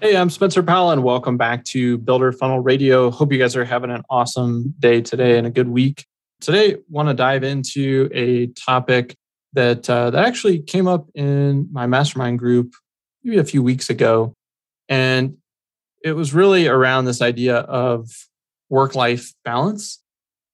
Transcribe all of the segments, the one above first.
Hey, I'm Spencer Powell, and welcome back to Builder Funnel Radio. Hope you guys are having an awesome day today and a good week. Today, I want to dive into a topic that uh, that actually came up in my mastermind group maybe a few weeks ago, and it was really around this idea of work-life balance.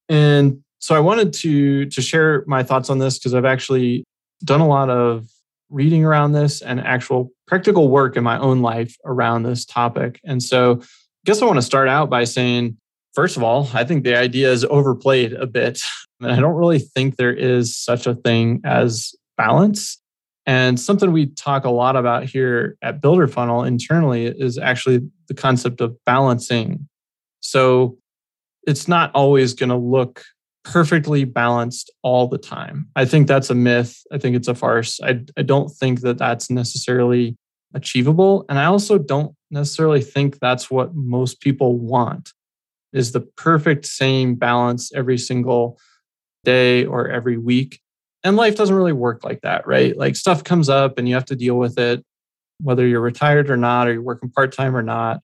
And so, I wanted to to share my thoughts on this because I've actually done a lot of reading around this and actual practical work in my own life around this topic. And so, I guess I want to start out by saying, first of all, I think the idea is overplayed a bit. And I don't really think there is such a thing as balance. And something we talk a lot about here at Builder Funnel internally is actually the concept of balancing. So, it's not always going to look perfectly balanced all the time. I think that's a myth. I think it's a farce. I, I don't think that that's necessarily achievable. And I also don't necessarily think that's what most people want is the perfect same balance every single day or every week. And life doesn't really work like that, right? Like stuff comes up and you have to deal with it, whether you're retired or not, or you're working part time or not.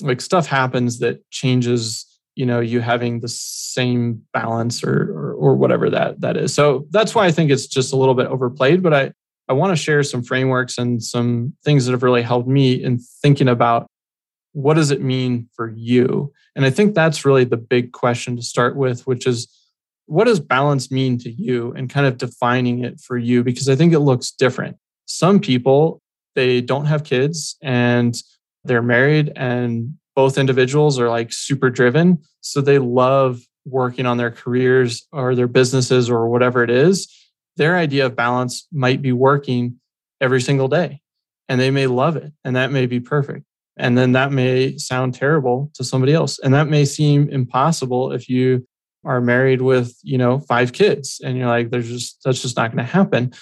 Like stuff happens that changes you know you having the same balance or, or, or whatever that that is. So that's why i think it's just a little bit overplayed but i i want to share some frameworks and some things that have really helped me in thinking about what does it mean for you? And i think that's really the big question to start with which is what does balance mean to you and kind of defining it for you? Because i think it looks different. Some people they don't have kids and they're married and both individuals are like super driven. So they love working on their careers or their businesses or whatever it is. Their idea of balance might be working every single day and they may love it and that may be perfect. And then that may sound terrible to somebody else. And that may seem impossible if you are married with, you know, five kids and you're like, there's just, that's just not going to happen.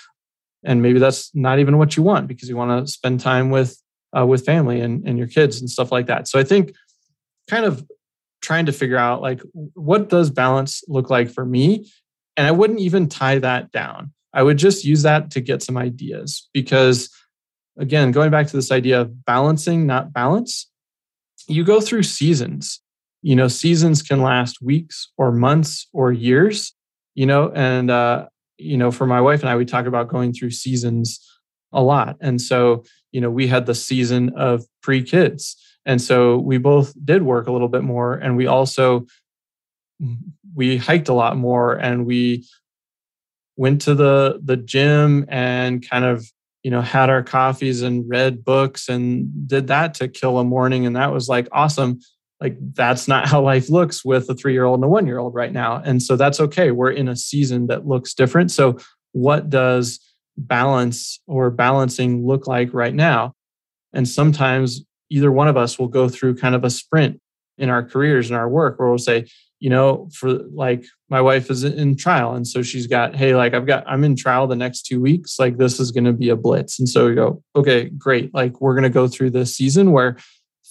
And maybe that's not even what you want because you want to spend time with uh, with family and, and your kids and stuff like that. So I think kind of trying to figure out like what does balance look like for me? And i wouldn't even tie that down. I would just use that to get some ideas because again going back to this idea of balancing not balance you go through seasons. You know seasons can last weeks or months or years you know and uh you know for my wife and i we talk about going through seasons a lot. And so you know, we had the season of pre kids. And so we both did work a little bit more and we also we hiked a lot more and we went to the the gym and kind of you know had our coffees and read books and did that to kill a morning. And that was like awesome. Like that's not how life looks with a 3 year old and a 1 year old right now. And so that's okay. We're in a season that looks different. So what does balance or balancing look like right now? And sometimes either one of us will go through kind of a sprint in our careers and our work where we'll say, you know, for like my wife is in trial. And so she's got, hey, like I've got, I'm in trial the next two weeks. Like this is going to be a blitz. And so we go, okay, great. Like we're going to go through this season where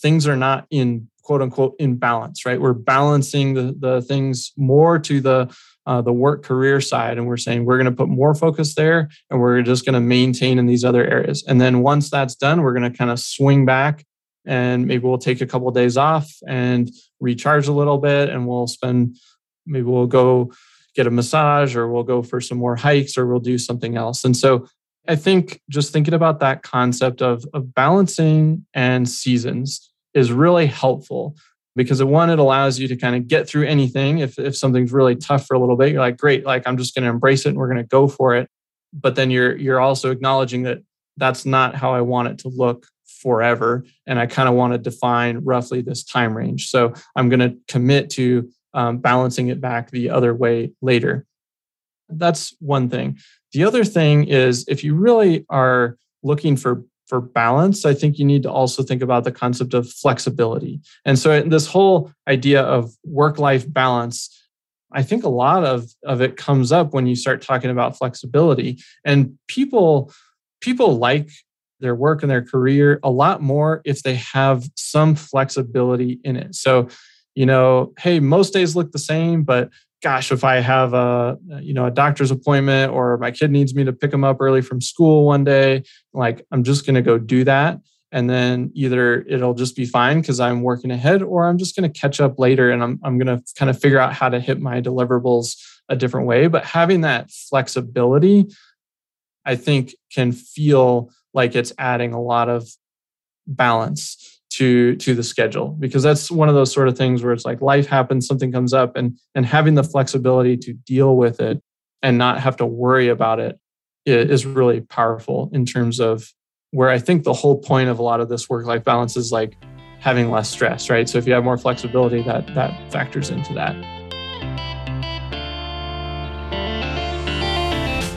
things are not in quote unquote in balance, right? We're balancing the, the things more to the uh, the work career side and we're saying we're going to put more focus there and we're just going to maintain in these other areas. And then once that's done we're going to kind of swing back and maybe we'll take a couple of days off and recharge a little bit and we'll spend maybe we'll go get a massage or we'll go for some more hikes or we'll do something else. And so i think just thinking about that concept of, of balancing and seasons is really helpful because one it allows you to kind of get through anything if, if something's really tough for a little bit. You're like great like i'm just going to embrace it and we're going to go for it. But then you're you're also acknowledging that that's not how i want it to look forever and i kind of want to define roughly this time range. So i'm going to commit to um, balancing it back the other way later. That's one thing. The other thing is if you really are looking for for balance, I think you need to also think about the concept of flexibility. And so this whole idea of work-life balance, I think a lot of, of it comes up when you start talking about flexibility. And people people like their work and their career a lot more if they have some flexibility in it. So, you know, hey, most days look the same, but gosh, if I have a you know a doctor's appointment or my kid needs me to pick them up early from school one day, like I'm just going to go do that. And then either it'll just be fine because I'm working ahead or I'm just going to catch up later and I'm I'm going to kind of figure out how to hit my deliverables a different way, but having that flexibility I think can feel like it's adding a lot of balance to to the schedule because that's one of those sort of things where it's like life happens something comes up and and having the flexibility to deal with it and not have to worry about it is really powerful in terms of where i think the whole point of a lot of this work life balance is like having less stress right? So if you have more flexibility that that factors into that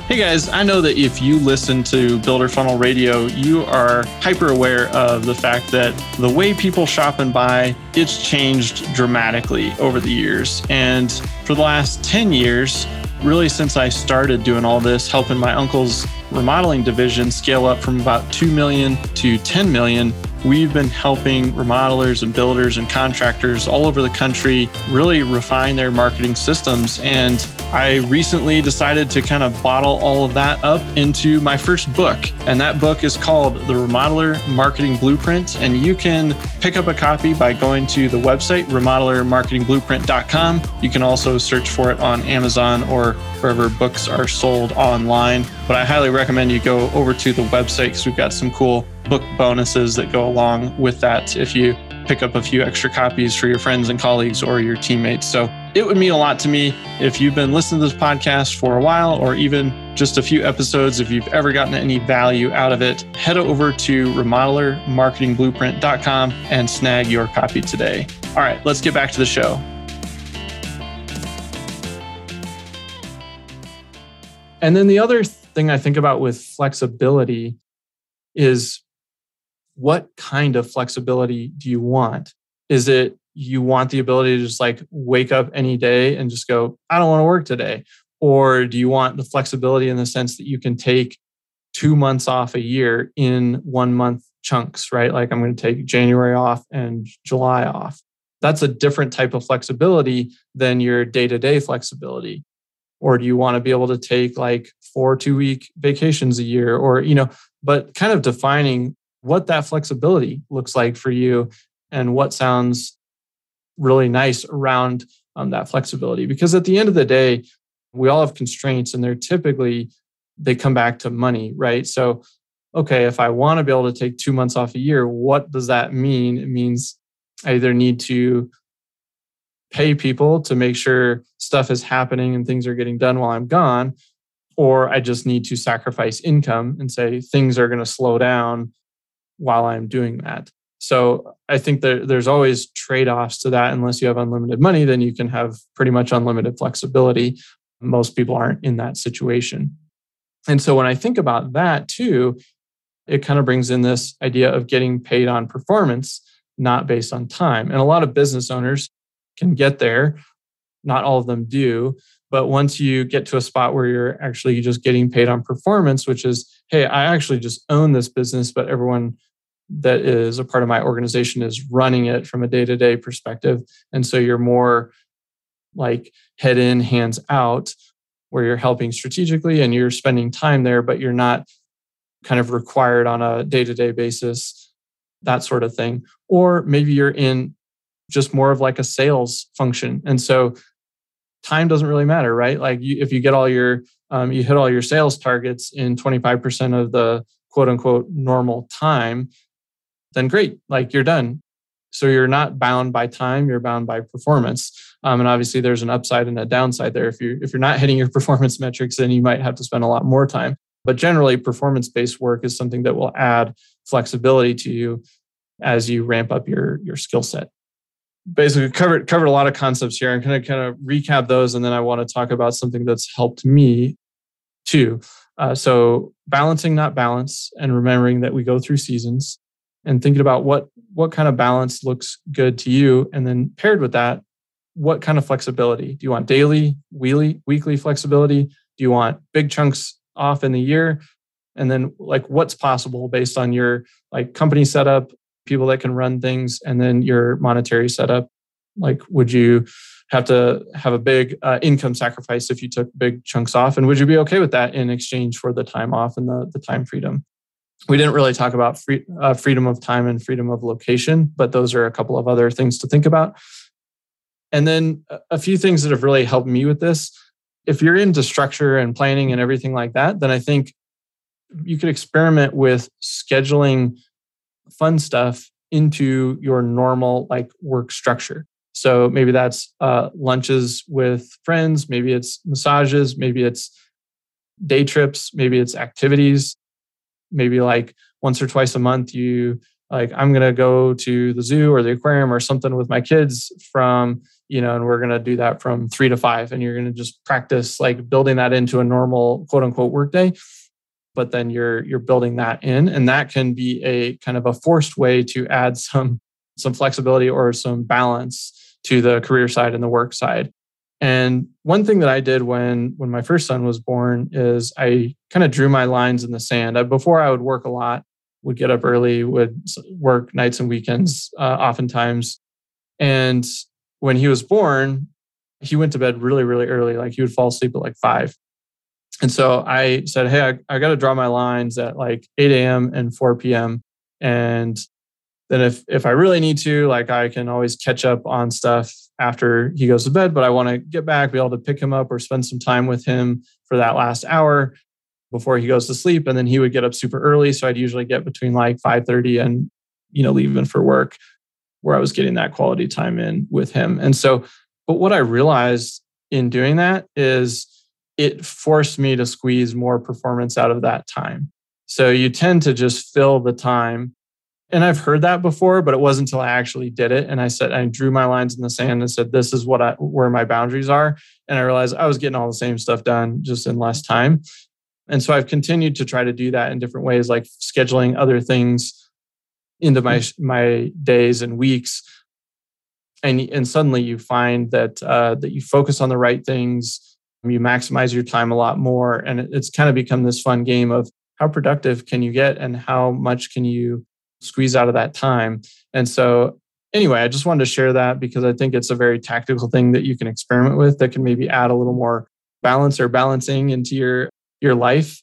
Hey guys, I know that if you listen to Builder Funnel Radio, you are hyper aware of the fact that the way people shop and buy, it's changed dramatically over the years. And for the last 10 years, really since I started doing all this, helping my uncle's remodeling division scale up from about 2 million to 10 million, we've been helping remodelers and builders and contractors all over the country really refine their marketing systems and I recently decided to kind of bottle all of that up into my first book. And that book is called The Remodeler Marketing Blueprint. And you can pick up a copy by going to the website, remodelermarketingblueprint.com. You can also search for it on Amazon or wherever books are sold online. But I highly recommend you go over to the website because we've got some cool book bonuses that go along with that if you pick up a few extra copies for your friends and colleagues or your teammates. So it would mean a lot to me if you've been listening to this podcast for a while or even just a few episodes. If you've ever gotten any value out of it, head over to remodelermarketingblueprint.com and snag your copy today. All right, let's get back to the show. And then the other thing I think about with flexibility is what kind of flexibility do you want? Is it you want the ability to just like wake up any day and just go, I don't want to work today? Or do you want the flexibility in the sense that you can take two months off a year in one month chunks, right? Like I'm going to take January off and July off. That's a different type of flexibility than your day to day flexibility. Or do you want to be able to take like four two week vacations a year? Or, you know, but kind of defining what that flexibility looks like for you and what sounds really nice around um, that flexibility. Because at the end of the day, we all have constraints and they're typically, they come back to money, right? So, okay, if I want to be able to take two months off a year, what does that mean? It means I either need to pay people to make sure stuff is happening and things are getting done while I'm gone, or I just need to sacrifice income and say things are going to slow down while I'm doing that. So I think there's always trade offs to that. Unless you have unlimited money, then you can have pretty much unlimited flexibility. Most people aren't in that situation. And so when I think about that too, it kind of brings in this idea of getting paid on performance, not based on time. And a lot of business owners can get there. Not all of them do. But once you get to a spot where you're actually just getting paid on performance, which is, hey, I actually just own this business, but everyone that is a part of my organization is running it from a day-to-day perspective. And so you're more like head in hands out where you're helping strategically and you're spending time there but you're not kind of required on a day-to-day basis that sort of thing. Or maybe you're in just more of like a sales function. And so time doesn't really matter right? Like you, if you get all your um, you hit all your sales targets in 25% of the quote unquote normal time then great, like you're done. So you're not bound by time, you're bound by performance. Um, and obviously there's an upside and a downside there. If you if you're not hitting your performance metrics, then you might have to spend a lot more time. But generally, performance-based work is something that will add flexibility to you as you ramp up your your skill set. Basically, covered covered a lot of concepts here. I'm going to kind of recap those, and then I want to talk about something that's helped me too. Uh, so balancing, not balance, and remembering that we go through seasons and thinking about what what kind of balance looks good to you. And then paired with that what kind of flexibility? Do you want daily weekly weekly flexibility? Do you want big chunks off in the year? And then like what's possible based on your like company setup people that can run things and then your monetary setup? Like would you have to have a big uh, income sacrifice if you took big chunks off? And would you be okay with that in exchange for the time off and the, the time freedom we didn't really talk about free, uh, freedom of time and freedom of location, but those are a couple of other things to think about. And then a few things that have really helped me with this. If you're into structure and planning and everything like that, then I think you could experiment with scheduling fun stuff into your normal like work structure. So maybe that's uh, lunches with friends, maybe it's massages, maybe it's day trips, maybe it's activities maybe like once or twice a month you like i'm going to go to the zoo or the aquarium or something with my kids from you know and we're going to do that from 3 to 5 and you're going to just practice like building that into a normal quote unquote workday but then you're you're building that in and that can be a kind of a forced way to add some some flexibility or some balance to the career side and the work side and one thing that I did when when my first son was born is I kind of drew my lines in the sand. I, before I would work a lot, would get up early, would work nights and weekends, uh, oftentimes. And when he was born, he went to bed really, really early. Like he would fall asleep at like five. And so I said, Hey, I, I got to draw my lines at like 8 a.m. and 4 p.m. And then if if I really need to, like I can always catch up on stuff after he goes to bed, but I want to get back, be able to pick him up or spend some time with him for that last hour before he goes to sleep. And then he would get up super early. So I'd usually get between like 5:30 and you know, leaving for work where I was getting that quality time in with him. And so, but what I realized in doing that is it forced me to squeeze more performance out of that time. So you tend to just fill the time and I've heard that before, but it wasn't until I actually did it. And I said, I drew my lines in the sand and said, this is what I, where my boundaries are. And I realized I was getting all the same stuff done just in less time. And so I've continued to try to do that in different ways, like scheduling other things into my, my days and weeks. And, and suddenly you find that, uh, that you focus on the right things, you maximize your time a lot more. And it's kind of become this fun game of how productive can you get and how much can you squeeze out of that time. And so, anyway, I just wanted to share that because I think it's a very tactical thing that you can experiment with that can maybe add a little more balance or balancing into your your life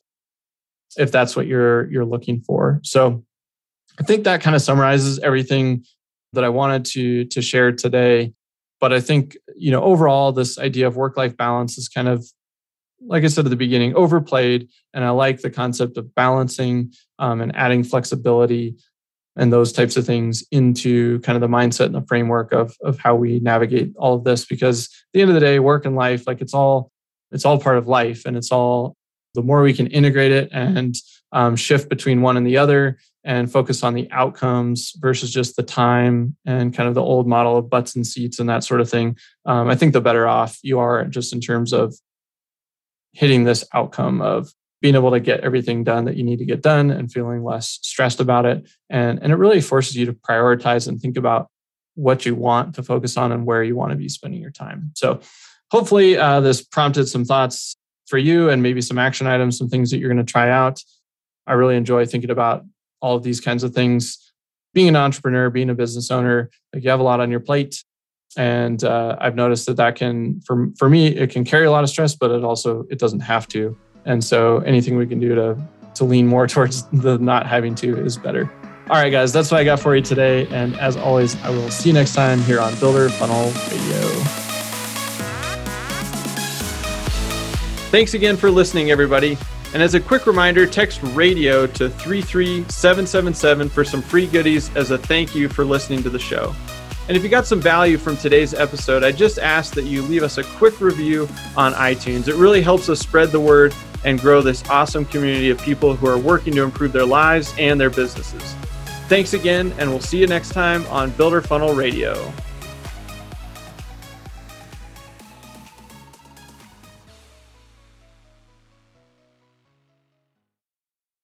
if that's what you're you're looking for. So, I think that kind of summarizes everything that I wanted to to share today. But I think, you know, overall this idea of work-life balance is kind of like I said at the beginning, overplayed. And I like the concept of balancing um, and adding flexibility and those types of things into kind of the mindset and the framework of of how we navigate all of this because at the end of the day work and life like it's all it's all part of life and it's all the more we can integrate it and um, shift between one and the other and focus on the outcomes versus just the time and kind of the old model of butts and seats and that sort of thing um, i think the better off you are just in terms of hitting this outcome of being able to get everything done that you need to get done and feeling less stressed about it. And, and it really forces you to prioritize and think about what you want to focus on and where you want to be spending your time. So hopefully uh, this prompted some thoughts for you and maybe some action items, some things that you're going to try out. I really enjoy thinking about all of these kinds of things. Being an entrepreneur, being a business owner, like you have a lot on your plate. And uh, I've noticed that that can, for, for me, it can carry a lot of stress, but it also, it doesn't have to. And so anything we can do to to lean more towards the not having to is better. All right, guys, that's what I got for you today. And as always, I will see you next time here on Builder Funnel Radio. Thanks again for listening, everybody. And as a quick reminder, text radio to 33777 for some free goodies as a thank you for listening to the show. And if you got some value from today's episode, I just ask that you leave us a quick review on iTunes. It really helps us spread the word and grow this awesome community of people who are working to improve their lives and their businesses. Thanks again, and we'll see you next time on Builder Funnel Radio.